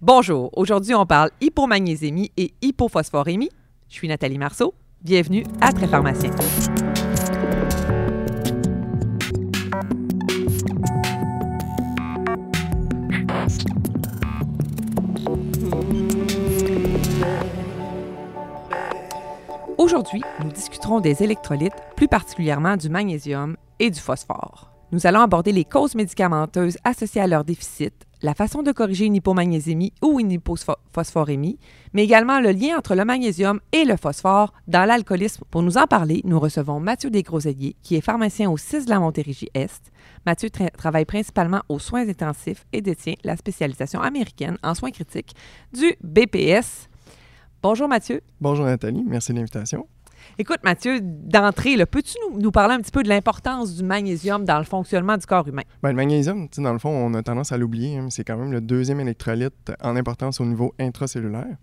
Bonjour, aujourd'hui on parle hypomagnésémie et hypophosphorémie. Je suis Nathalie Marceau. Bienvenue à Très. Aujourd'hui, nous discuterons des électrolytes, plus particulièrement du magnésium et du phosphore. Nous allons aborder les causes médicamenteuses associées à leur déficit, la façon de corriger une hypomagnésémie ou une hypophosphorémie, mais également le lien entre le magnésium et le phosphore dans l'alcoolisme. Pour nous en parler, nous recevons Mathieu Desgroselliers, qui est pharmacien au 6 de la Montérégie-Est. Mathieu travaille principalement aux soins intensifs et détient la spécialisation américaine en soins critiques du BPS. Bonjour Mathieu. Bonjour Nathalie, merci de l'invitation. Écoute, Mathieu, d'entrée, peux-tu nous, parler un petit peu de l'importance du magnésium dans le fonctionnement du corps humain? Bien, le magnésium, dans le fond, on a tendance à l'oublier, hein, c'est quand même le deuxième électrolyte en importance au niveau intracellulaire.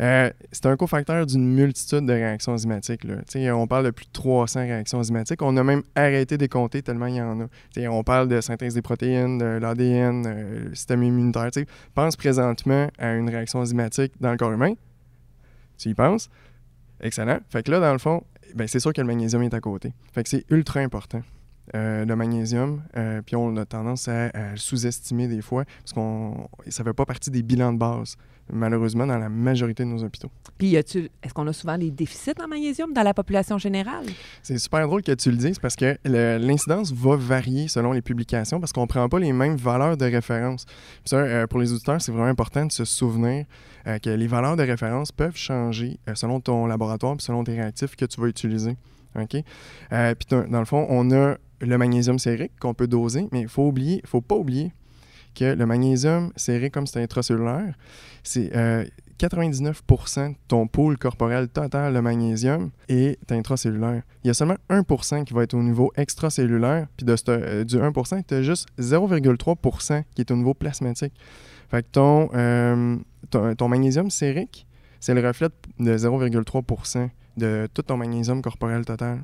Euh, c'est un cofacteur d'une multitude de réactions enzymatiques. On parle de plus de 300 réactions enzymatiques. On a même arrêté de compter tellement il y en a. on parle de synthèse des protéines, de l'ADN, euh, système immunitaire. Pense présentement à une réaction enzymatique dans le corps humain. Tu y penses? Excellent. Fait que là, dans le fond, ben, c'est sûr que le magnésium est à côté. Fait que c'est ultra important. Euh, le magnésium, euh, puis on a tendance à, le sous-estimer des fois, parce qu'on ça fait pas partie des bilans de base, malheureusement, dans la majorité de nos hôpitaux. Puis, est-ce qu'on a souvent des déficits en magnésium dans la population générale? C'est super drôle que tu le dises, parce que l'incidence va varier selon les publications, parce qu'on ne prend pas les mêmes valeurs de référence. ça, euh, pour les auditeurs, c'est vraiment important de se souvenir que les valeurs de référence peuvent changer selon ton laboratoire, puis selon tes réactifs que tu vas utiliser. OK? puis dans le fond, on a le magnésium sérique qu'on peut doser, mais il faut oublier, faut pas oublier que le magnésium sérique, comme c'est intracellulaire, c'est 99% euh, de ton pôle corporel total de magnésium est intracellulaire. Il y a seulement 1% qui va être au niveau extracellulaire, puis de euh, du 1 tu as juste 0,3% qui est au niveau plasmatique. Fait que ton, euh, ton, ton magnésium sérique, c'est le reflet de 0,3 de tout ton magnésium corporel total.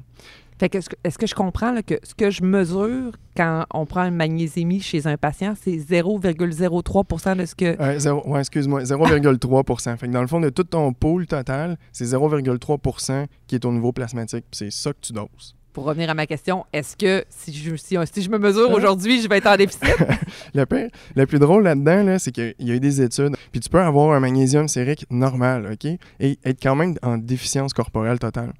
Fait que est-ce que je comprends que ce que je mesure quand on prend une magnésémie chez un patient, c'est 0,03% de ce que. Euh, oui, excuse-moi, 0,3 Fait que dans le fond, de tout ton pôle total, c'est 0,3 qui est au niveau plasmatique. C'est ça que tu doses pour revenir à ma question, est-ce que si je, si, je me mesure hein? aujourd'hui, je vais être en déficit? le, le plus drôle là-dedans, c'est qu'il y a eu des études. Puis tu peux avoir un magnésium sérique normal, OK? Et être quand même en déficience corporelle totale.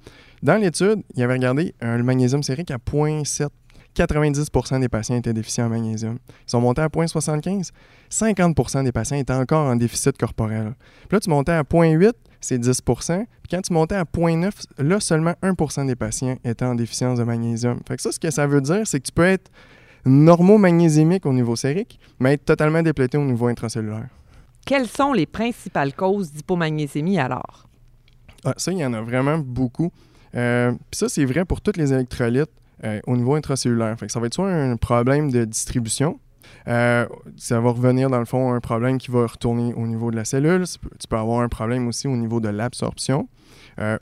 Dans l'étude, il avait regardé un, le magnésium sérique à 0,7 90% des patients étaient déficients en magnésium. Ils sont montés à 0,75 50% des patients étaient encore en déficit corporel. Puis là, tu montais à 0,8 c'est 10% Puis quand tu montais à 0,9 là, seulement 1% des patients étaient en déficience de magnésium. Fait que ça, ce que ça veut dire, c'est que tu peux être normomagnésémique au niveau sérique, mais être totalement déplété au niveau intracellulaire. Quelles sont les principales causes d'hypomagnésémie alors? Ah, ça, il y en a vraiment beaucoup. Euh, puis ça, c'est vrai pour tous les électrolytes au niveau intracellulaire. Fait ça va être soit un problème de distribution, euh, ça va revenir dans le fond un problème qui va retourner au niveau de la cellule. Tu peux avoir un problème aussi au niveau de l'absorption.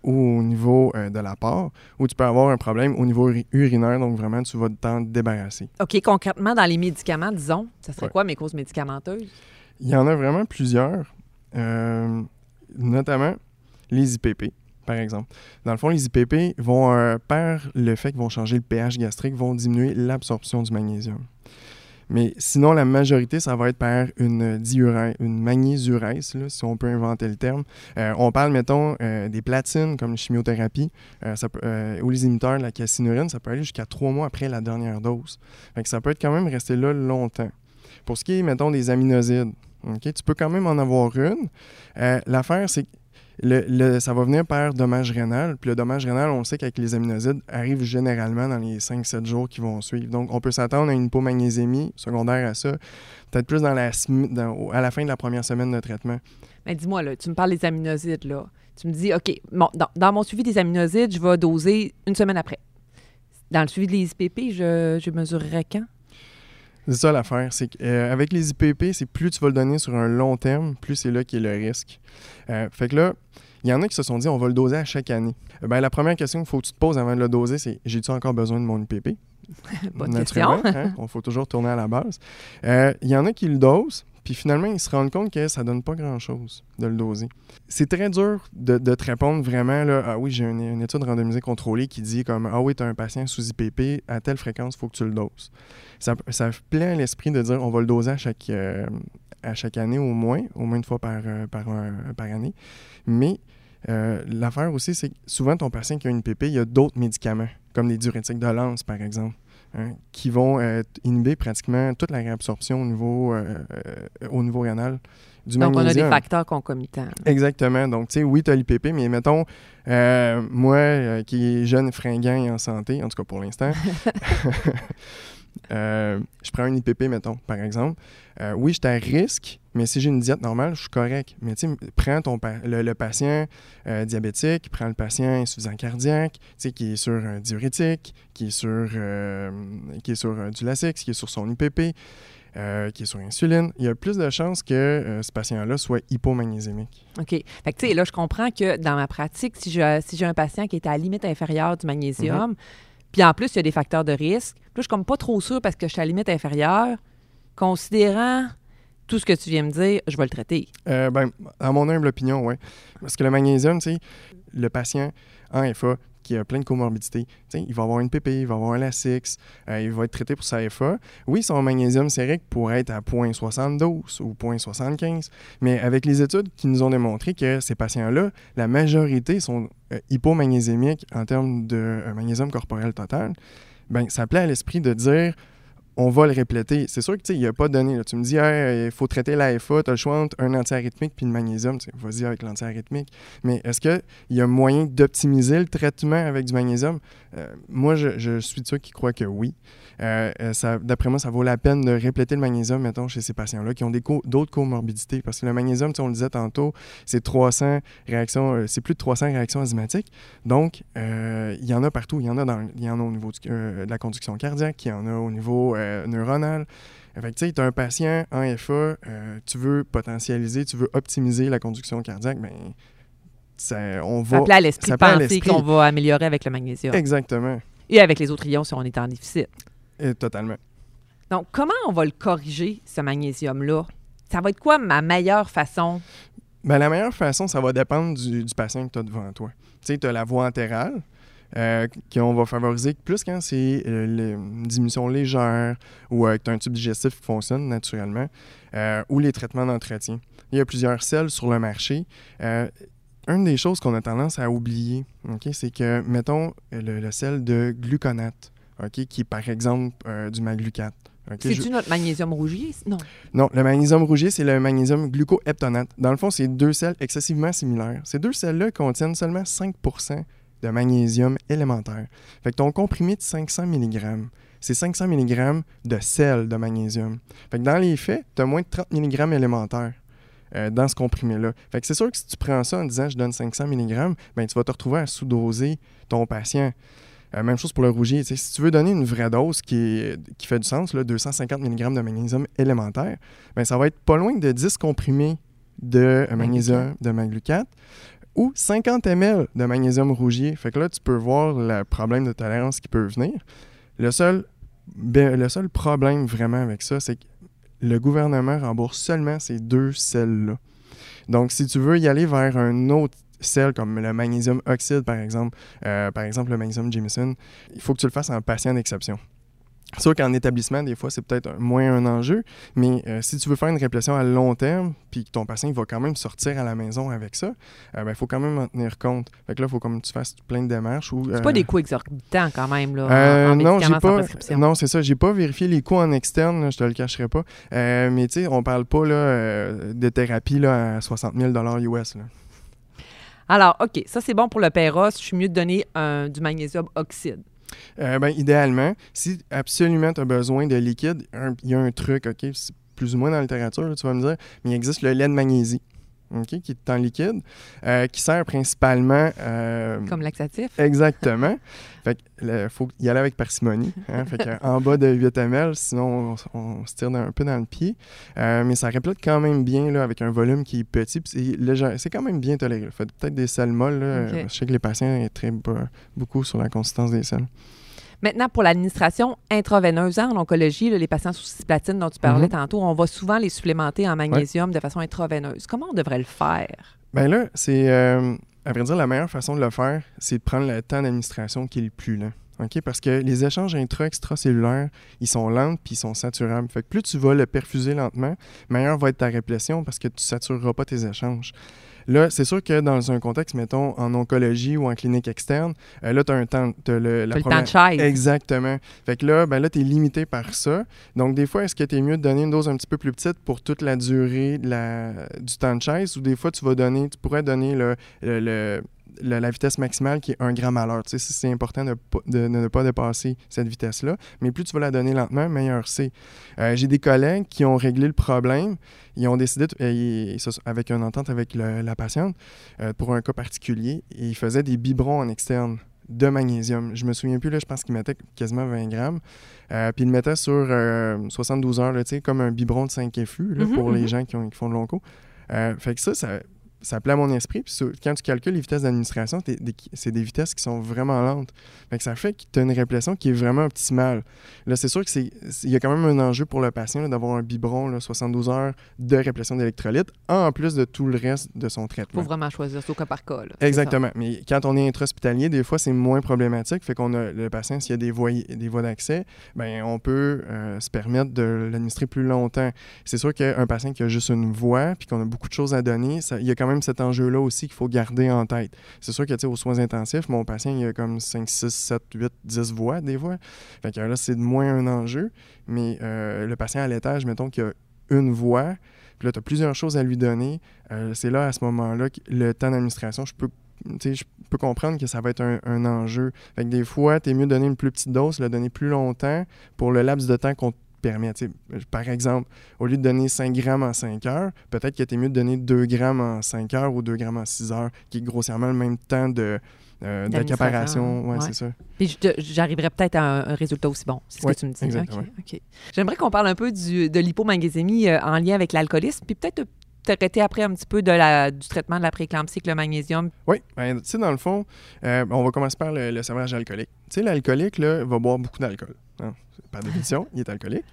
ou au niveau de l'apport, ou tu peux avoir un problème au niveau urinaire, donc vraiment tu vas t'en débarrasser. OK, concrètement, dans les médicaments, disons, ça serait quoi mes causes médicamenteuses? Il y en a vraiment plusieurs, notamment les IPP par exemple. Dans le fond, les IPP vont, euh, par le fait qu'ils vont changer le pH gastrique, vont diminuer l'absorption du magnésium. Mais sinon, la majorité, ça va être par une diurèse, une magnésurèse, si on peut inventer le terme. Euh, on parle, mettons, euh, des platines comme chimiothérapie ou les imiteurs de la calcinurine, ça peut aller jusqu'à trois mois après la dernière dose. Fait ça peut être quand même resté là longtemps. Pour ce qui est, mettons, des aminosides, tu peux quand même en avoir une. L'affaire, c'est que le, ça va venir par dommage rénal. Puis le dommage rénal, on sait qu'avec les aminosides, arrive généralement dans les 5-7 jours qui vont suivre. Donc, on peut s'attendre à une hypomagnésémie secondaire à ça, peut-être plus dans la, à la fin de la première semaine de traitement. Mais dis-moi, là, tu me parles des aminosides, là. Tu me dis, OK, bon, dans, mon suivi des aminosides, je vais doser une semaine après. Dans le suivi des IPP, je, je mesurerai quand? C'est ça l'affaire. C'est qu'avec euh, les IPP, c'est plus tu vas le donner sur un long terme, plus c'est là qu'il y a le risque. Euh, fait que là, il y en a qui se sont dit on va le doser à chaque année. Euh, ben, la première question qu'il faut que tu te poses avant de le doser, c'est j'ai-tu encore besoin de mon IPP? Bonne question. Hein? faut toujours tourner à la base. Il y en a qui le dosent, Puis finalement, ils se rendent compte que ça donne pas grand-chose de le doser. C'est très dur de, te répondre vraiment, là, ah oui, j'ai une, étude randomisée contrôlée qui dit comme, ah oui, tu as un patient sous IPP, à telle fréquence, il faut que tu le doses. Ça, ça plaît à l'esprit de dire, on va le doser à chaque, euh, à chaque année au moins, au moins une fois par, euh, par année. Mais euh, l'affaire aussi, c'est que souvent, ton patient qui a une IPP, il y a d'autres médicaments, comme les diurétiques de lance, par exemple. Hein, qui vont euh, inhiber pratiquement toute la réabsorption au niveau, euh, euh, au niveau rénal du Donc, magnésium. on a des facteurs concomitants. Exactement. Donc, tu sais, oui, tu as l'IPP, mais mettons, euh, moi, qui est jeune, fringant et en santé, en tout cas pour l'instant, euh, je prends un IPP, mettons, par exemple. Euh, oui, je suis à risque, mais si j'ai une diète normale, je suis correct. Mais tu sais, prends ton pa- le, le patient euh, diabétique, prends le patient insuffisant cardiaque, tu sais, qui est sur un diurétique, qui est sur, qui est sur du Lasix, qui est sur son IPP, qui est sur insuline. Il y a plus de chances que ce patient-là soit hypomagnésémique. OK. Fait que, tu sais, là, je comprends que dans ma pratique, si j'ai si j'ai un patient qui est à la limite inférieure du magnésium, puis en plus, il y a des facteurs de risque, puis là, je suis comme pas trop sûre parce que je suis à la limite inférieure, considérant tout ce que tu viens me dire, je vais le traiter. Euh, ben, à mon humble opinion, oui. Parce que le magnésium, tu sais, le patient en FA qui a plein de comorbidités, il va avoir une PP, il va avoir un Lasix, euh, il va être traité pour sa FA. Oui, son magnésium sérique pourrait être à 0.72 ou 0.75, mais avec les études qui nous ont démontré que ces patients-là, la majorité sont euh, hypomagnésémiques en termes de euh, magnésium corporel total, ben, ça plaît à l'esprit de dire on va le répléter. C'est sûr que tu sais, il n'y a pas de données. Tu me dis, il faut traiter la FA, tu as le choix entre un antiarythmique puis le magnésium. Vas-y avec l'antiarythmique. Mais est-ce qu'il y a moyen d'optimiser le traitement avec du magnésium? Euh, moi, je, suis de ceux qui croient que oui. Euh, euh, D'après moi, ça vaut la peine de répléter le magnésium, mettons, chez ces patients-là qui ont d'autres comorbidités. Parce que le magnésium, on le disait tantôt, c'est 300 réactions, c'est plus de 300 réactions enzymatiques. Donc, il y en a partout. Il y en a, au niveau de la conduction cardiaque, il y en a au niveau euh, neuronal. Fait que, tu sais, tu as un patient en FA, euh, tu veux potentialiser, tu veux optimiser la conduction cardiaque, ben, ça, on va... Ça plaît à l'esprit penser qu'on va améliorer avec le magnésium. Exactement. Et avec les autres ions si on est en déficit. Et totalement. Donc, comment on va le corriger, ce magnésium-là? Ça va être quoi ma meilleure façon? Ben, la meilleure façon, ça va dépendre du, du patient que tu as devant toi. Tu sais, tu as la voie antérale, euh, qu'on va favoriser plus quand c'est euh, une diminution légère ou euh, que tu as un tube digestif qui fonctionne naturellement, euh, ou les traitements d'entretien. Il y a plusieurs selles sur le marché. Euh, une des choses qu'on a tendance à oublier, ok, c'est que, mettons, le, le sel de gluconate, ok, qui est par exemple du maglucate. je- C'est-tu notre magnésium rougier? Non. non, le magnésium rougier, c'est le magnésium glucoheptonate. Dans le fond, c'est deux sels excessivement similaires. Ces deux sels-là contiennent seulement 5 de magnésium élémentaire. Fait que ton comprimé de 500 mg, c'est 500 mg de sel de magnésium. Fait que dans les faits, tu as moins de 30 mg élémentaires. euh, dans ce comprimé-là. Fait que c'est sûr que si tu prends ça en disant je donne 500 mg, ben tu vas te retrouver à sous-doser ton patient. Euh, même chose pour le rougier. Si tu veux donner une vraie dose qui, est- qui fait du sens, là, 250 mg de magnésium élémentaire, ben, ça va être pas loin de 10 comprimés de euh, magnésium de maglucate ou 50 ml de magnésium rougier. Fait que là, tu peux voir le problème de tolérance qui peut venir. Le seul, le seul problème vraiment avec ça, c'est que le gouvernement rembourse seulement ces deux sels-là. Donc, si tu veux y aller vers un autre sel comme le magnésium oxyde, par exemple, euh, par exemple le magnésium Jameson, il faut que tu le fasses en patient d'exception. C'est sûr qu'en établissement, des fois, c'est peut-être moins un enjeu, mais euh, si tu veux faire une réplétion à long terme, puis que ton patient il va quand même sortir à la maison avec ça, il faut quand même en tenir compte. Fait que là, il faut comme tu fasses plein de démarches. ou, C'est euh, pas des coûts exorbitants quand même, là, en- euh, en, non, j'ai pas. prescription. Non, c'est ça. J'ai pas vérifié les coûts en externe. là, je te le cacherai pas. Euh, mais tu sais, on parle pas là, euh, de thérapie là, à 60 000 US. Là. Alors, OK, ça c'est bon pour le péros. Je suis mieux de donner du magnésium oxyde. Euh, ben, idéalement, si absolument tu as besoin de liquide, il y a un truc, OK, c'est plus ou moins dans la littérature, tu vas me dire, mais il existe le lait de magnésie, Qui est en liquide, euh, qui sert principalement. euh, Comme laxatif. Exactement. fait qu'il faut y aller avec parcimonie. hein. Fait que, en bas de 8 ml, sinon on, on se tire dans- un peu dans le pied. Euh, mais ça répète quand même bien là, avec un volume qui est petit. C'est quand même bien toléré. Faites peut-être des sels molles. Je sais que les patients très beaucoup sur la consistance des sels. Maintenant, pour l'administration intraveineuse hein, en oncologie, là, les patients sous cisplatine dont tu parlais Mhm. tantôt, on va souvent les supplémenter en magnésium de façon intraveineuse. Comment on devrait le faire? Ben là, c'est, euh, à vrai dire, la meilleure façon de le faire, c'est de prendre le temps d'administration qui est le plus lent. OK? Parce que les échanges intra-extracellulaires, ils sont lents puis ils sont saturables. Fait que plus tu vas le perfuser lentement, meilleure va être ta réplétion parce que tu satureras pas tes échanges. Là, c'est sûr que dans un contexte, mettons, en oncologie ou en clinique externe, euh, là, tu as un temps. t'as le, la T'as le temps de chaise. Exactement. Fait que là, ben là, tu es limité par ça. Donc, des fois, est-ce que tu es mieux de donner une dose un petit peu plus petite pour toute la durée de la- du temps de chaise ou des fois, tu vas donner, tu pourrais donner le, le- le- la vitesse maximale qui est 1 gramme à l'heure. Tu sais, c'est- important de, pas- de- de ne pas dépasser cette vitesse-là. Mais plus tu vas la donner lentement, meilleur c'est. Euh, J'ai des collègues qui ont réglé le problème. Ils ont décidé, euh, avec une entente avec le- la patiente, euh, pour un cas particulier, et ils faisaient des biberons en externe de magnésium. Je me souviens plus, là, je pense qu'ils mettaient quasiment 20 grammes. Euh, puis ils le mettaient sur euh, 72 heures, là, tu sais, comme un biberon de 5 FU là, Mhm, pour les mhm. gens qui, ont- qui font de l'onco. Euh, fait que ça, ça, ça plaît à mon esprit. Puis quand tu calcules les vitesses d'administration, c'est des vitesses qui sont vraiment lentes. Fait que ça fait que tu as une réplétion qui est vraiment optimale. Là, c'est sûr que c'est il y a quand même un enjeu pour le patient d'avoir un biberon là, 72 heures de réplétion d'électrolytes, en plus de tout le reste de son Il traitement. faut vraiment choisir, c'est au cas par cas. là. Exactement. Mais quand on est intra-hospitalier, des fois, c'est moins problématique. Fait qu'on a le patient, s'il y a des voies, des voies d'accès, ben on peut euh, se permettre de l'administrer plus longtemps. C'est sûr qu'un patient qui a juste une voie puis qu'on a beaucoup de choses à donner, ça- il y a quand même cet enjeu-là aussi qu'il faut garder en tête. C'est sûr que, aux soins intensifs, mon patient, il a comme 5, 6, 7, 8, 10 voies, des voies. Fait que là, c'est de moins un enjeu. Mais euh, le patient à l'étage, mettons qu'il a une voie, puis là, tu as plusieurs choses à lui donner. Euh, c'est là, à ce moment-là, que le temps d'administration, je peux je peux comprendre que ça va être un, enjeu. Fait que des fois, tu es mieux donner une plus petite dose, le donner plus longtemps pour le laps de temps qu'on permet. Par exemple, au lieu de donner 5 grammes en 5 heures, peut-être tu es mieux de donner 2 grammes en 5 heures ou 2 grammes en 6 heures, qui est grossièrement le même temps de euh, d'accaparation. Ouais, Ouais. c'est ça. Puis j'arriverais peut-être à un, un résultat aussi bon, c'est ce Oui, que tu me dis. exactement. OK, OK. J'aimerais qu'on parle un peu du, de l'hypomagnésémie euh, en lien avec l'alcoolisme, puis peut-être t'arrêter après un petit peu du traitement de la prééclampsie avec le magnésium? Oui, ben, tu sais, dans le fond, euh, on va commencer par le, le alcoolique. Tu sais, l'alcoolique, va boire beaucoup d'alcool. hein. Par définition, il est alcoolique.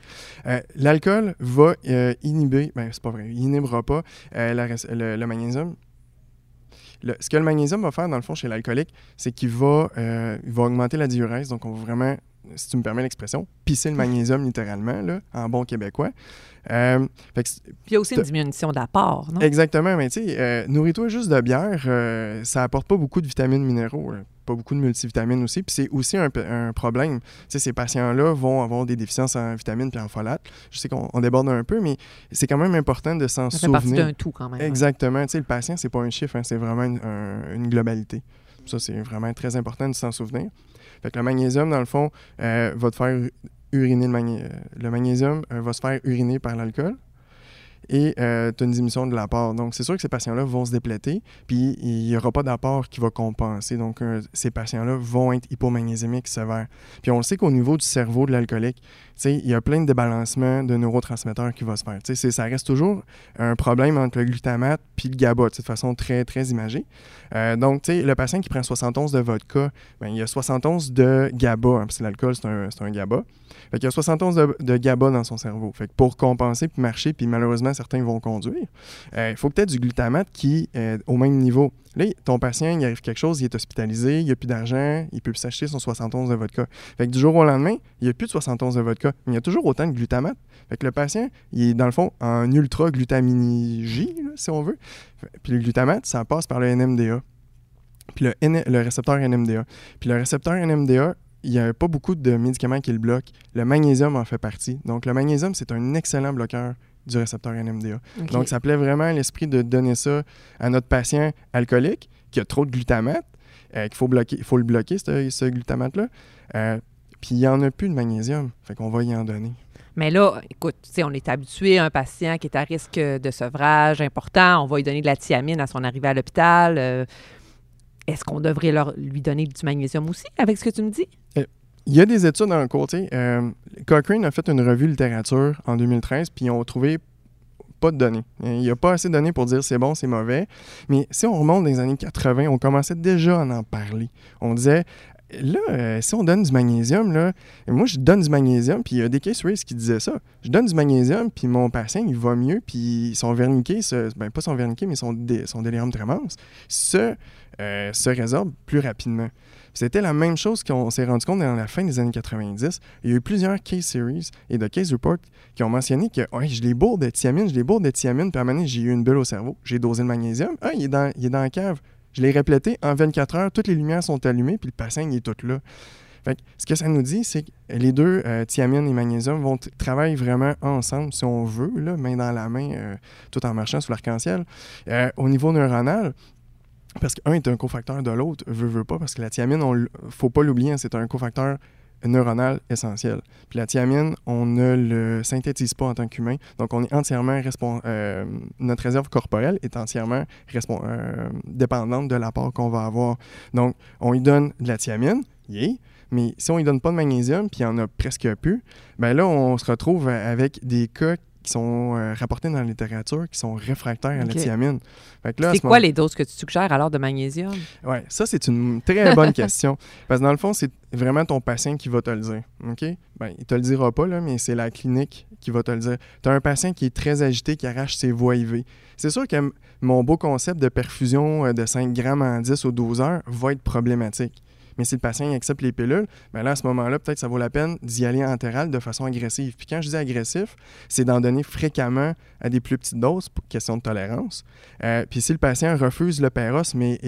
Euh, L'alcool va euh, inhiber, ben, c'est pas vrai, il inhibera pas euh, le, magnésium. Ce que le magnésium va faire, dans le fond, chez l'alcoolique, c'est qu'il va, va augmenter la diurèse. Donc, on va vraiment, si tu me permets l'expression, pisser le magnésium littéralement, là, en bon québécois. Euh, fait que Puis il y a aussi une diminution d'apport, non? Exactement, mais tu sais, euh, nourris-toi juste de bière, euh, ça apporte pas beaucoup de vitamines minéraux, là. pas beaucoup de multivitamines aussi, puis c'est aussi un, problème. Tu sais, ces patients-là vont avoir des déficiences en vitamines puis en folates. Je sais qu'on on déborde un peu, mais c'est quand même important de s'en Ça fait partie souvenir. d'un tout quand même. hein. Exactement, tu sais, le patient, c'est pas un chiffre, hein, c'est vraiment une, un- une globalité. Ça, c'est vraiment très important de s'en souvenir. Fait que le magnésium, dans le fond, euh, va te faire uriner le. Le magnésium euh, va se faire uriner par l'alcool et tu as une diminution de l'apport. Donc, c'est sûr que ces patients-là vont se dépléter, puis il n'y aura pas d'apport qui va compenser. Donc, euh, ces patients-là vont être hypomagnésémiques sévères. Puis, on le sait qu'au niveau du cerveau de l'alcoolique, il y a plein de débalancements de neurotransmetteurs qui vont se faire. Ça reste toujours un problème entre le glutamate puis le GABA, de façon très, très imagée. Euh, donc, le patient qui prend 71 de vodka, ben, il y a 71 de GABA, hein, parce que l'alcool, c'est un, un GABA. Fait qu'il y a 71 de, de GABA dans son cerveau. Fait que pour compenser puis marcher, puis malheureusement, certains vont conduire, euh, il faut peut-être du glutamate qui est au même niveau. Là, ton patient, il arrive quelque chose, il est hospitalisé, il n'a plus d'argent, il peut plus s'acheter son 71 de vodka. Fait que du jour au lendemain, il n'y a plus de 71 de vodka, mais il y a toujours autant de glutamate. Fait que le patient, il est dans le fond en ultra glutaminergie, là, si on veut. Puis le glutamate, ça passe par le NMDA. Puis le, N- le récepteur NMDA. Puis le récepteur NMDA, il n'y a pas beaucoup de médicaments qui le bloquent. Le magnésium en fait partie. Donc le magnésium, c'est un excellent bloqueur du récepteur NMDA. Donc, ça plaît vraiment à l'esprit de donner ça à notre patient alcoolique qui a trop de glutamate, euh, qu'il faut, bloquer, faut le bloquer, ce, ce glutamate-là. Euh, puis, il n'y en a plus de magnésium. Fait qu'on va y en donner. Mais là, écoute, tu sais, on est habitué à un patient qui est à risque de sevrage important. On va lui donner de la thiamine à son arrivée à l'hôpital. Euh, Est-ce qu'on devrait leur, lui donner du magnésium aussi, avec ce que tu me dis? Il y a des études dans le côté. Euh, Cochrane a fait une revue littérature en 2013, puis ils ont trouvé pas de données. Il n'y a pas assez de données pour dire c'est bon, c'est mauvais. Mais si on remonte dans les années 80, on commençait déjà à en parler. On disait là, euh, si on donne du magnésium, là, moi, je donne du magnésium, puis il y a des case race qui disaient ça. Je donne du magnésium, puis mon patient, il va mieux, puis son verniqué, ce, ben, pas son verniqué, mais son, dé, son délirium se, euh, se résorbe plus rapidement. C'était la même chose qu'on s'est rendu compte dans la fin des années 90. Il y a eu plusieurs case series et de case reports qui ont mentionné que ouais, je les bourre de thiamine, je les bourre de thiamine, puis à un moment j'ai eu une bulle au cerveau, j'ai dosé le magnésium, ah, il est dans, il est dans la cave. Je l'ai réplété en 24 heures, toutes les lumières sont allumées, puis le patient, est tout là. Fait que, ce que ça nous dit, c'est que les deux, euh, thiamine et magnésium, vont travailler vraiment ensemble, si on veut, main dans la main, euh, tout en marchant sous l'arc-en-ciel. Euh, au niveau neuronal, parce qu'un est un cofacteur de l'autre, veut, veut pas, parce que la thiamine, il faut pas l'oublier, hein, c'est un cofacteur neuronal essentiel. Puis la thiamine, on ne le synthétise pas en tant qu'humain, donc on est entièrement euh, notre réserve corporelle est entièrement euh, dépendante de l'apport qu'on va avoir. Donc on lui donne de la thiamine, yeah, mais si on lui donne pas de magnésium, puis il y en a presque plus, ben là on se retrouve avec des cas qui sont euh, rapportés dans la littérature, qui sont réfractaires à la thiamine. C'est quoi les doses que tu suggères alors de magnésium? Oui, ça, c'est une très bonne question. Parce que dans le fond, c'est vraiment ton patient qui va te le dire. OK? Ben, il te le dira pas, là, mais c'est la clinique qui va te le dire. Tu as un patient qui est très agité, qui arrache ses voies IV. C'est sûr que mon beau concept de perfusion euh, de 5 grammes en 10 ou 12 heures va être problématique. Mais si le patient accepte les pilules, bien là, à ce moment-là, peut-être ça vaut la peine d'y aller entéral de façon agressive. Puis quand je dis agressif, c'est d'en donner fréquemment à des plus petites doses pour question de tolérance. Euh, puis si le patient refuse le péros, mais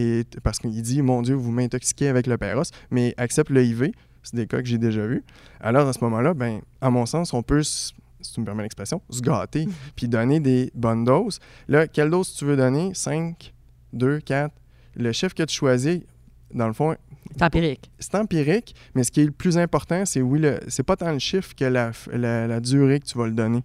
parce qu'il dit, mon Dieu, vous m'intoxiquez avec le péros, mais accepte le IV, c'est des cas que j'ai déjà vus, alors à ce moment-là, ben, à mon sens, on peut si tu me permets l'expression, se gâter, mhm. puis donner des bonnes doses. Là, quelle dose tu veux donner? 5, 2, 4. Le chiffre que tu choisis, dans le fond, c'est empirique. C'est empirique, mais ce qui est le plus important, c'est oui, c'est pas tant le chiffre que la, durée que tu vas le donner.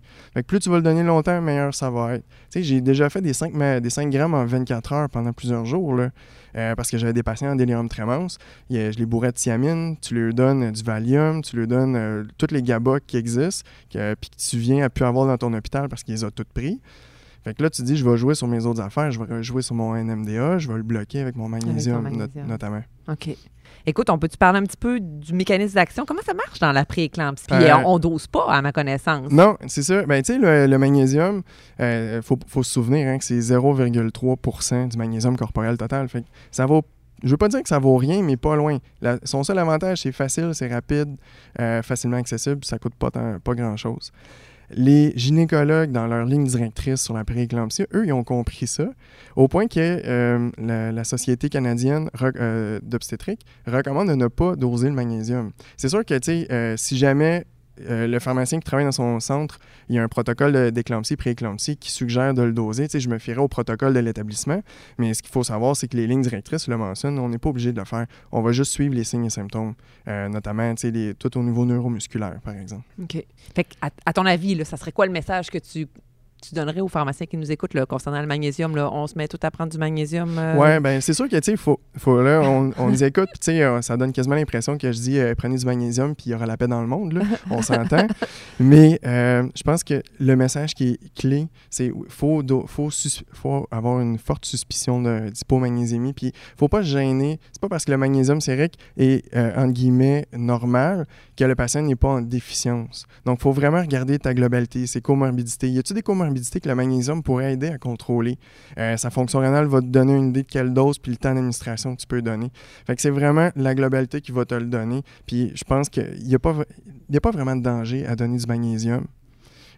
Plus tu vas le donner longtemps, meilleur ça va être. J'ai déjà fait des 5, des 5 grammes en 24 heures pendant plusieurs jours, euh, parce que j'avais des patients en délirium tremens. je les bourrais de thiamine, tu leur donnes du Valium, tu leur donnes euh, toutes les GABA qui existent, puis que tu viens à pu avoir dans ton hôpital parce qu'ils ont toutes pris. Fait que là, tu dis, je vais jouer sur mes autres affaires, je vais jouer sur mon NMDA, je vais le bloquer avec mon magnésium, notamment. OK. Écoute, on peut-tu parler un petit peu du mécanisme d'action? Comment ça marche dans la pré-éclampsie? Puis euh, on, dose pas, à ma connaissance. Non, c'est ça. Ben, tu sais, le, magnésium, il euh, faut, se souvenir hein, que c'est 0,3% du magnésium corporel total. Fait que ça vaut je veux pas dire que ça vaut rien, mais pas loin. son seul avantage, c'est facile, c'est rapide, euh, facilement accessible, ça coûte pas, pas grand-chose. Les gynécologues, dans leur ligne directrice sur la prééclampsie, eux, ils ont compris ça, au point que euh, la, Société canadienne euh, d'obstétrique recommande de ne pas doser le magnésium. C'est sûr que, tu sais, euh, si jamais euh, le pharmacien qui travaille dans son centre, il y a un protocole d'éclampsie, pré-éclampsie qui suggère de le doser. Tu sais, je me fierai au protocole de l'établissement, mais ce qu'il faut savoir, c'est que les lignes directrices le mentionnent, on n'est pas obligé de le faire. On va juste suivre les signes et symptômes, euh, notamment tu sais, tout au niveau neuromusculaire, par exemple. OK. Fait à, à ton avis, là, ça serait quoi le message que tu tu donnerais aux pharmaciens qui nous écoutent là, concernant le magnésium? Là, on se met tout à prendre du magnésium? Euh? Oui, bien, c'est sûr que, tu sais, faut, faut, là, on, on nous écoute, puis, tu sais, euh, ça donne quasiment l'impression que je dis euh, prenez du magnésium, puis il y aura la paix dans le monde, là. On s'entend. Mais je pense que le message qui est clé, c'est faut, faut, faut avoir une forte suspicion d'hypomagnésémie, puis faut pas se gêner. C'est pas parce que le magnésium sérique est, entre guillemets, normal que le patient n'est pas en déficience. Donc, il faut vraiment regarder ta globalité, ses comorbidités. Y a-t-il des comorbidités que le magnésium pourrait aider à contrôler. Euh, sa fonction rénale va te donner une idée de quelle dose puis le temps d'administration que tu peux donner. Fait que c'est vraiment la globalité qui va te le donner. Puis je pense qu'il n'y a, pas, a pas vraiment de danger à donner du magnésium.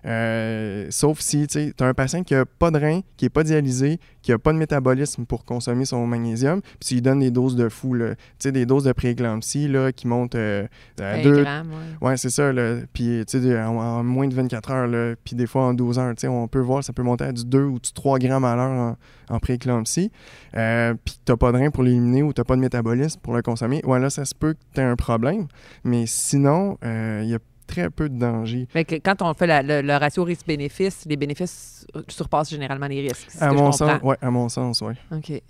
Euh, sauf si tu as un patient qui n'a pas de rein, qui n'est pas dialysé, qui n'a pas de métabolisme pour consommer son magnésium, puis tu lui donnes des doses de fou, là, des doses de prééclampsie là, qui montent euh, à 2 grammes. Ouais, c'est ça. Là, puis en, en, moins de 24 heures, puis des fois en 12 heures, on peut voir, ça peut monter à du 2 ou du 3 grammes à l'heure en, en prééclampsie. Euh, puis tu n'as pas de rein pour l'éliminer ou tu n'as pas de métabolisme pour le consommer. Ouais, là, ça se peut que tu aies un problème. Mais sinon, il y a très peu de danger. Mais quand on fait le, ratio risque-bénéfice, les bénéfices surpassent généralement les risques. À mon, sens, ouais, à mon sens, oui. OK.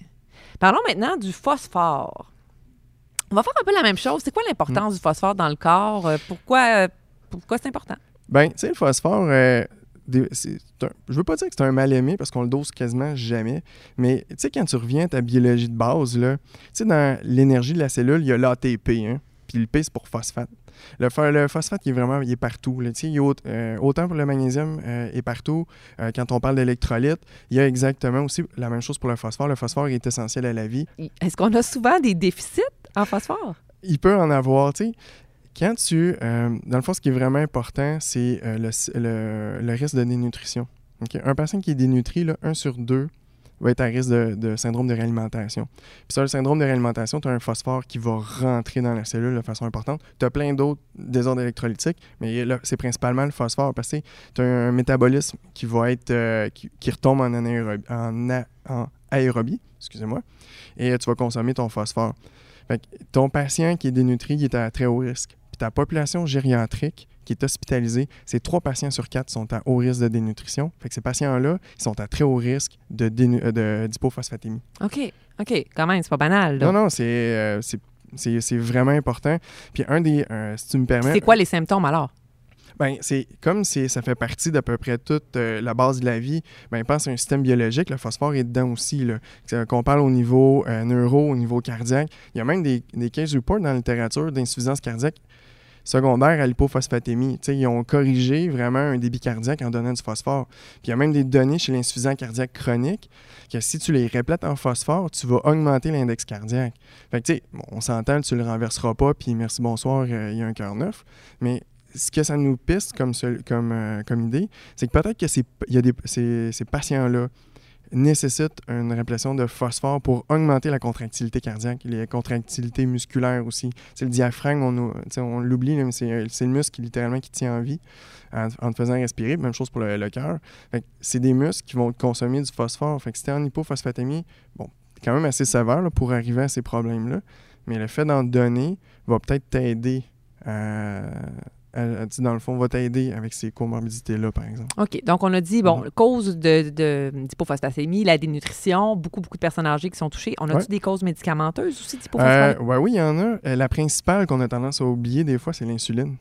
Parlons maintenant du phosphore. On va faire un peu la même chose. C'est quoi l'importance mm. du phosphore dans le corps? Euh, pourquoi, euh, pourquoi c'est important? Bien, tu sais, le phosphore, euh, des- c'est un- je veux pas dire que c'est un mal aimé parce qu'on le dose quasiment jamais, mais tu sais, quand tu reviens à ta biologie de base, là, tu sais, dans l'énergie de la cellule, il y a l'ATP, hein, puis le P, c'est pour phosphate. Le, pho- le phosphate, il est vraiment il est partout. là. Il est au- euh, autant pour le magnésium euh, est partout. Euh, quand on parle d'électrolytes, il y a exactement aussi la même chose pour le phosphore. Le phosphore est essentiel à la vie. Est-ce qu'on a souvent des déficits en phosphore? il peut en avoir, tu sais. Quand tu. euh, dans le fond, ce qui est vraiment important, c'est euh, le, le- le risque de dénutrition. OK? Un patient qui est dénutri, là, un sur deux va être à risque de, syndrome de réalimentation. Puis ça, le syndrome de réalimentation, tu as un phosphore qui va rentrer dans la cellule de façon importante. Tu as plein d'autres désordres électrolytiques, mais là, c'est principalement le phosphore parce que tu as un métabolisme qui va être. euh, qui, retombe en, anaérob- en, a- en aérobie, excusez-moi, et tu vas consommer ton phosphore. Fait que ton patient qui est dénutri, il est à très haut risque. Puis ta population gériatrique qui est hospitalisée, c'est trois patients sur quatre sont à haut risque de dénutrition. Fait que ces patients-là, ils sont à très haut risque de euh, de- d'hypophosphatémie. OK. OK. Quand même, c'est pas banal. là. Non, non, c'est euh, c'est- c'est- c'est vraiment important. Puis un des, euh, si tu me permets, C'est quoi les symptômes alors? ben, c'est comme si ça fait partie d'à peu près toute euh, la base de la vie. Ben, pense à un système biologique, le phosphore est dedans aussi. là. C'est- Qu'on parle au niveau euh, neuro, au niveau cardiaque. Il y a même des, des case reports dans la littérature d'insuffisance cardiaque secondaire à l'hypophosphatémie. Ils ont corrigé vraiment un débit cardiaque en donnant du phosphore. Puis il y a même des données chez l'insuffisant cardiaque chronique que si tu les répètes en phosphore, tu vas augmenter l'index cardiaque. Fait que bon, on s'entend, tu le renverseras pas, puis merci, bonsoir, euh, il y a un cœur neuf. Mais ce que ça nous piste comme, comme, euh, comme idée, c'est que peut-être que ces, ces, ces patients-là nécessitent une répression de phosphore pour augmenter la contractilité cardiaque, les contractilités musculaires aussi. C'est le diaphragme, on, tu l'oublie, mais c'est c'est le muscle qui, littéralement qui tient en vie en, te faisant respirer. Même chose pour le, cœur. C'est des muscles qui vont consommer du phosphore. Si t'es en hypophosphatémie, bon, quand même assez sévère pour arriver à ces problèmes-là. Mais le fait d'en donner va peut-être t'aider à, à- tu sais, dans le fond, va t'aider avec ces comorbidités-là, par exemple. OK. Donc, on a dit, bon, cause de, de, d'hypophosphatémie, la dénutrition, beaucoup, beaucoup de personnes âgées qui sont touchées. On a-tu Ouais. des causes médicamenteuses aussi Euh, d'hypophosphatémie? ouais, oui, il y en a. Euh, la principale qu'on a tendance à oublier des fois, c'est l'insuline.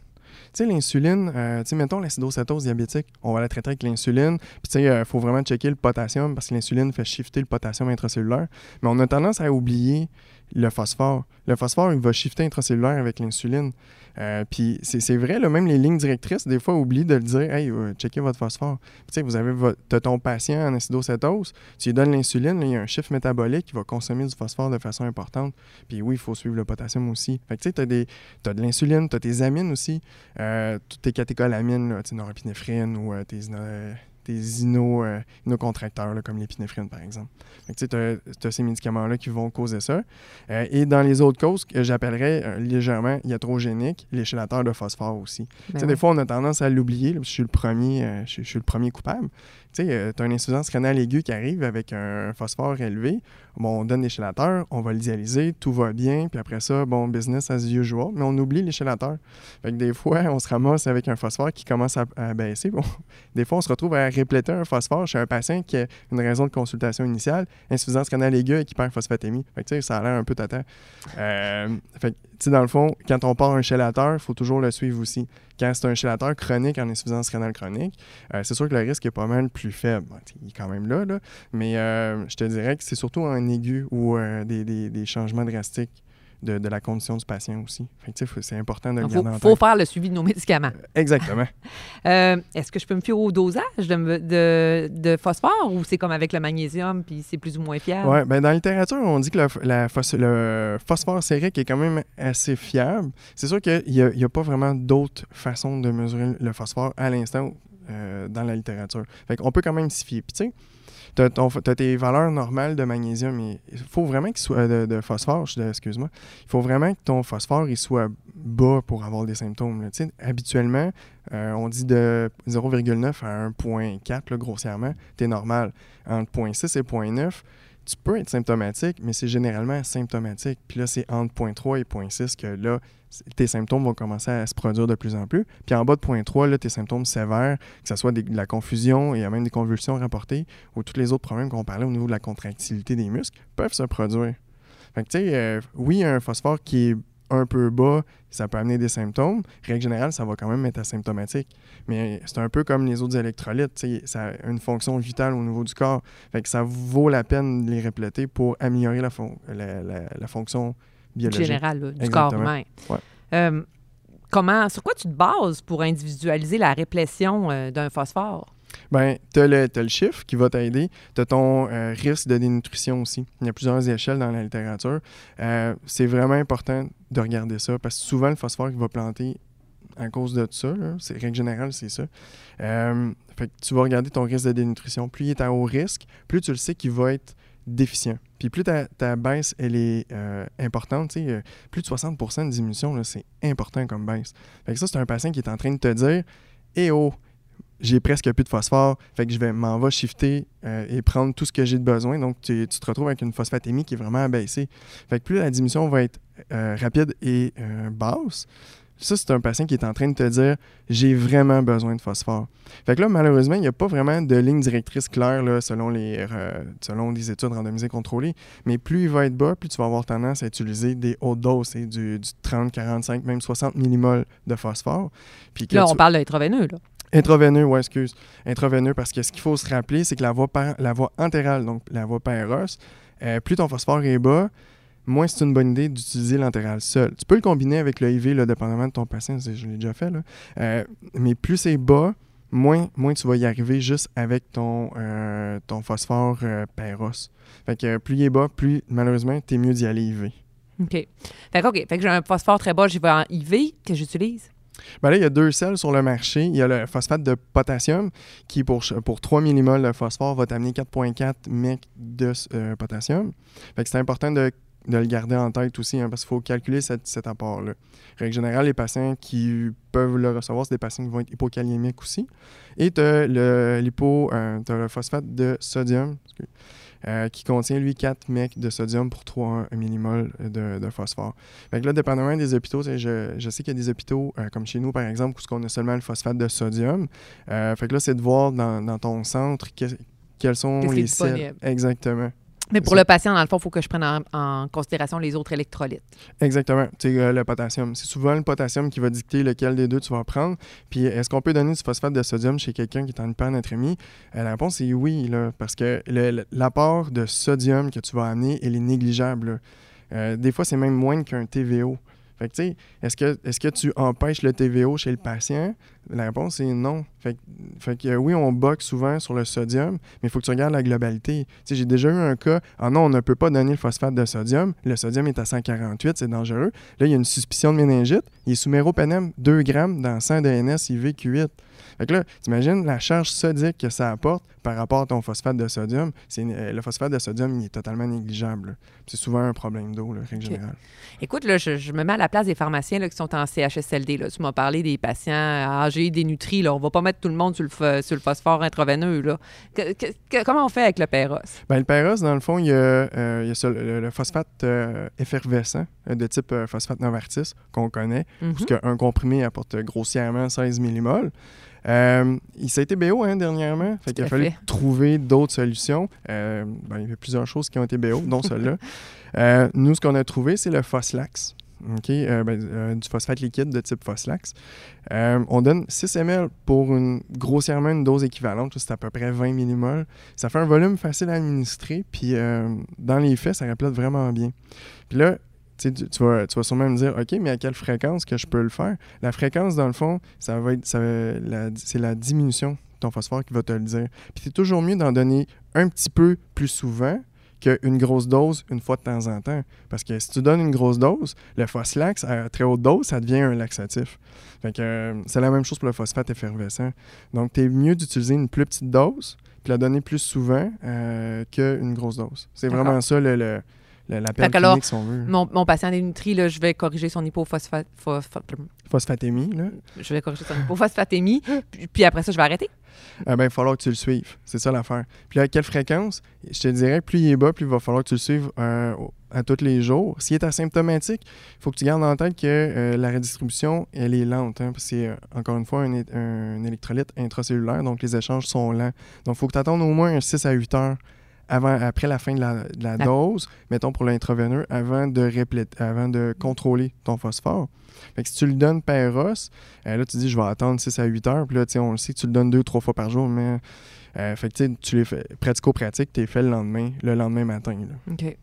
Tu sais, l'insuline, euh, tu sais, mettons l'acidocétose diabétique, on va la traiter avec l'insuline. Puis, tu sais, il faut vraiment checker le potassium parce que l'insuline fait shifter le potassium intracellulaire. Mais on a tendance à oublier le phosphore. Le phosphore, il va shifter intracellulaire avec l'insuline. Euh, puis, c'est vrai, là, même les lignes directrices, des fois, oublient de le dire Hey, euh, checkez votre phosphore. Tu vous avez votre, ton patient en acidocétose, tu lui donnes l'insuline, il y a un chiffre métabolique qui va consommer du phosphore de façon importante. Puis oui, il faut suivre le potassium aussi. Fait que tu sais, t'as des- t'as de l'insuline, t'as tes amines aussi, euh, toutes tes catécholamines, tu norépinéphrine ou euh, tes, ino- tes ino, euh, inocontracteurs, comme l'épinéphrine, par exemple. Tu t'as- t'as ces médicaments-là qui vont causer ça. Euh, et dans les autres causes que j'appellerais euh, légèrement iatrogéniques, les chélateurs de phosphore aussi. Ben. Des fois, on a tendance à l'oublier. Je suis le premier, euh, je suis le premier coupable. Tu sais, tu as une insuffisance rénale aiguë qui arrive avec un phosphore élevé. Bon, on donne des chélateurs, on va le dialyser, tout va bien. Puis après ça, bon, business as usual. Mais on oublie les chélateurs. Fait que des fois, on se ramasse avec un phosphore qui commence à, baisser. Bon, des fois, on se retrouve à répléter un phosphore chez un patient qui a une raison de consultation initiale, insuffisance rénale aiguë avec hyperphosphatémie. Fait que tu sais, ça a l'air un peu tata. Euh, fait que, tu sais, dans le fond, quand on part un chélateur, il faut toujours le suivre aussi. Quand c'est un chélateur chronique en insuffisance rénale chronique, euh, c'est sûr que le risque est pas mal plus faible. Il est quand même là, là. mais euh, je te dirais que c'est surtout en aigu ou euh, des changements drastiques de, de la condition du patient aussi. Faut- c'est important de le Il faut, garder en faut tête. faire le suivi de nos médicaments. Exactement. Euh, Est-ce que je peux me fier au dosage de, de, de phosphore ou c'est comme avec le magnésium puis c'est plus ou moins fiable? Ouais, ben dans la littérature, on dit que le, la phos- le phosphore sérique est quand même assez fiable. C'est sûr qu'il n'y il a pas vraiment d'autres façons de mesurer le phosphore à l'instant euh, dans la littérature. Fait qu'on peut quand même s'y fier. Puis tu sais, ton- t'as tes valeurs normales de magnésium. Il faut vraiment qu'il soit de, de phosphore, excuse-moi. Il faut vraiment que ton phosphore il soit bas pour avoir des symptômes. Tu habituellement, euh, on dit de 0,9 à 1,4 là, grossièrement, t'es normal. Entre 0,6 et 0,9, tu peux être symptomatique, mais c'est généralement asymptomatique. Puis là, c'est entre 0.3 et 0.6 que là, tes symptômes vont commencer à se produire de plus en plus. Puis en bas de 0.3, là, tes symptômes sévères, que ce soit de la confusion, il y a même des convulsions rapportées, ou tous les autres problèmes qu'on parlait au niveau de la contractilité des muscles, peuvent se produire. Fait que, tu sais, euh, oui, un phosphore qui est un peu bas, ça peut amener des symptômes. Règle générale, ça va quand même être asymptomatique. Mais c'est un peu comme les autres électrolytes. Ça a une fonction vitale au niveau du corps. Fait que ça vaut la peine de les répléter pour améliorer la, la, fonction biologique. Générale du corps humain. Euh, comment, sur quoi tu te bases pour individualiser la réplétion euh, d'un phosphore? Bien, tu as, le chiffre qui va t'aider. Tu as ton euh, risque de dénutrition aussi. Il y a plusieurs échelles dans la littérature. C'est vraiment important de regarder ça parce que souvent, le phosphore qui va planter à cause de ça, c'est règle générale, c'est ça. fait que tu vas regarder ton risque de dénutrition. Plus il est à haut risque, plus tu le sais qu'il va être déficient. Puis plus ta, baisse, elle est euh, importante, euh, plus de 60% de diminution, c'est important comme baisse. Fait que ça, c'est un patient qui est en train de te dire « Eh oh, j'ai presque plus de phosphore, fait que je vais m'en va shifter euh, et prendre tout ce que j'ai de besoin. Donc, tu, te retrouves avec une phosphatémie qui est vraiment abaissée. Fait que plus la diminution va être rapide et basse, ça, c'est un patient qui est en train de te dire j'ai vraiment besoin de phosphore. Fait que là, malheureusement, il n'y a pas vraiment de ligne directrice claire là, selon, les, euh, selon les études randomisées contrôlées. Mais plus il va être bas, plus tu vas avoir tendance à utiliser des hautes doses, du, du 30, 45, même 60 millimoles de phosphore. Puis là, on parle d'intraveineux, là. Intraveineux, oui, excuse. Intraveineux, parce que ce qu'il faut se rappeler, c'est que la voie, la voie antérale, donc la voie pareuse, euh, plus ton phosphore est bas, moins c'est une bonne idée d'utiliser l'antéral seul. Tu peux le combiner avec le IV, là, dépendamment de ton patient, je l'ai déjà fait, là. Euh, mais plus c'est bas, moins, moins tu vas y arriver juste avec ton, euh, ton phosphore euh, Fait que plus il est bas, plus malheureusement, tu es mieux d'y aller IV. OK. Fait que. Fait que j'ai un phosphore très bas, j'y vais en IV que j'utilise? Ben là, il y a deux sels sur le marché. Il y a le phosphate de potassium qui, pour, pour 3 millimoles de phosphore, va t'amener 4,4 mec de euh, potassium. Fait que c'est important de de le garder en tête aussi, hein, parce qu'il faut calculer cet apport-là. Règle générale, les patients qui peuvent le recevoir, c'est des patients qui vont être hypokaliémiques aussi. Et tu as le, euh, le phosphate de sodium, euh, qui contient, lui, 4 mecs de sodium pour 3 millimoles de, de, phosphore. Fait que là, dépendamment des hôpitaux, je, je sais qu'il y a des hôpitaux, euh, comme chez nous, par exemple, où on a seulement le phosphate de sodium. fait que là, c'est de voir dans, dans ton centre quels sont les sels. Exactement. Mais pour le patient, dans le fond, il faut que je prenne en, considération les autres électrolytes. Exactement. C'est euh, le potassium. C'est souvent le potassium qui va dicter lequel des deux tu vas prendre. Puis est-ce qu'on peut donner du phosphate de sodium chez quelqu'un qui est en hypernatrémie? Euh, la réponse est oui, là, parce que l'apport de sodium que tu vas amener, il est négligeable. Euh, des fois, c'est même moins qu'un TVO. Fait que, tu sais, est-ce que, est que tu empêches le TVO chez le patient? La réponse est non. Fait, que oui, on boxe souvent sur le sodium, mais il faut que tu regardes la globalité. Tu sais, j'ai déjà eu un cas, ah non, on ne peut pas donner le phosphate de sodium. Le sodium est à 148, c'est dangereux. Là, il y a une suspicion de méningite. Il est sous méropenem 2 grammes dans 100 DNS IVQ8. Fait que là, t'imagines la charge sodique que ça apporte par rapport à ton phosphate de sodium. Euh, le phosphate de sodium, il est totalement négligeable. C'est souvent un problème d'eau, en général. Écoute, là, je, me mets à la place des pharmaciens là, qui sont en CHSLD. Là. Tu m'as parlé des patients âgés, dénutris. Là. On va pas mettre tout le monde sur le, sur le phosphore intraveineux. Là. comment on fait avec le péros? Ben, le péros, dans le fond, il y a, euh, le, phosphate euh, effervescent de type phosphate Novartis qu'on connaît, mm un comprimé apporte grossièrement 16 millimoles. Euh, il s'est été BO hein, dernièrement. Fait qu'il a fallu trouver d'autres solutions. Euh, ben, il y avait plusieurs choses qui ont été BO, dont celle-là. Euh, nous, ce qu'on a trouvé, c'est le Foslax. Ben, du phosphate liquide de type Foslax. on donne 6 ml pour une, grossièrement une dose équivalente, c'est à peu près 20 millimoles. Ça fait un volume facile à administrer, puis dans les faits, ça reflète vraiment bien. Puis là, tu, vas, tu vas sûrement me dire, OK, mais à quelle fréquence que je peux le faire? La fréquence, dans le fond, ça va être, c'est la diminution de ton phosphore qui va te le dire. Puis c'est toujours mieux d'en donner un petit peu plus souvent qu'une grosse dose une fois de temps en temps. Parce que si tu donnes une grosse dose, le phosphate à très haute dose, ça devient un laxatif. Fait que euh, c'est la même chose pour le phosphate effervescent. Donc, tu es mieux d'utiliser une plus petite dose puis la donner plus souvent euh, qu'une grosse dose. C'est vraiment ça le la, clinique, si on veut. Mon, mon patient dénutri, là, je vais corriger son hypophosphatémie. Là. Je vais corriger son hypophosphatémie, puis, après ça, je vais arrêter. Ah ben, il va falloir que tu le suives. C'est ça l'affaire. Puis à quelle fréquence? Je te dirais, plus il est bas, plus il va falloir que tu le suives euh, à tous les jours. S'il est asymptomatique, il faut que tu gardes en tête que euh, la redistribution, elle est lente. Hein, parce que c'est, euh, encore une fois, un, un, électrolyte intracellulaire, donc les échanges sont lents. Donc, il faut que tu attendes au moins 6 à 8 heures avant, après la fin de la, de la La- dose, mettons pour l'intraveineux, avant de avant de contrôler ton phosphore. Fait que si tu le donnes par os, euh, là, tu dis, je vais attendre 6 à 8 heures. Puis là, on le sait que tu le donnes deux, trois fois par jour, mais euh, fait que, tu les fais pratico-pratique, tu les fais le lendemain, le lendemain matin. là. OK.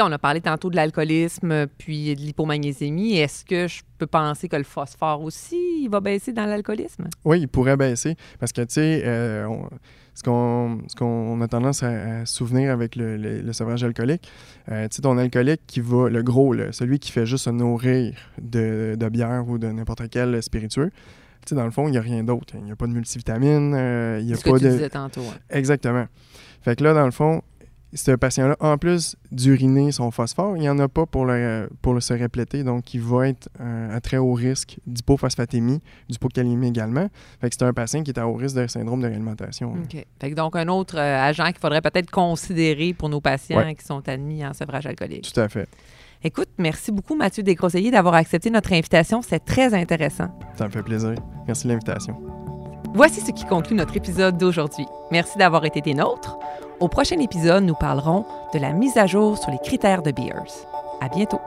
On a parlé tantôt de l'alcoolisme puis de l'hypomagnésémie. Est-ce que je peux penser que le phosphore aussi, il va baisser dans l'alcoolisme? Oui, il pourrait baisser parce que, tu sais, euh, ce qu'on a tendance à, se souvenir avec le, le- le sevrage alcoolique, euh, tu sais, ton alcoolique qui va, le gros, là, celui qui fait juste se nourrir de, de bière ou de n'importe quel spiritueux, tu sais, dans le fond, il n'y a rien d'autre. Il n'y a pas de multivitamines, euh, il n'y a ce que pas tu de... disais tantôt. hein. Exactement. Fait que là, dans le fond, ce patient-là, en plus d'uriner son phosphore, il n'y en a pas pour, le, pour le se répléter. Donc, il va être euh, à très haut risque d'hypophosphatémie, d'hypokaliémie également. Fait que c'est un patient qui est à haut risque d'un syndrome de réalimentation. OK. Fait que donc, un autre euh, agent qu'il faudrait peut-être considérer pour nos patients Ouais. qui sont admis en sevrage alcoolique. Tout à fait. Écoute, merci beaucoup, Mathieu Desgrosseilliers, d'avoir accepté notre invitation. C'est très intéressant. Ça me fait plaisir. Merci de l'invitation. Voici ce qui conclut notre épisode d'aujourd'hui. Merci d'avoir été des nôtres. Au prochain épisode, nous parlerons de la mise à jour sur les critères de Beers. À bientôt.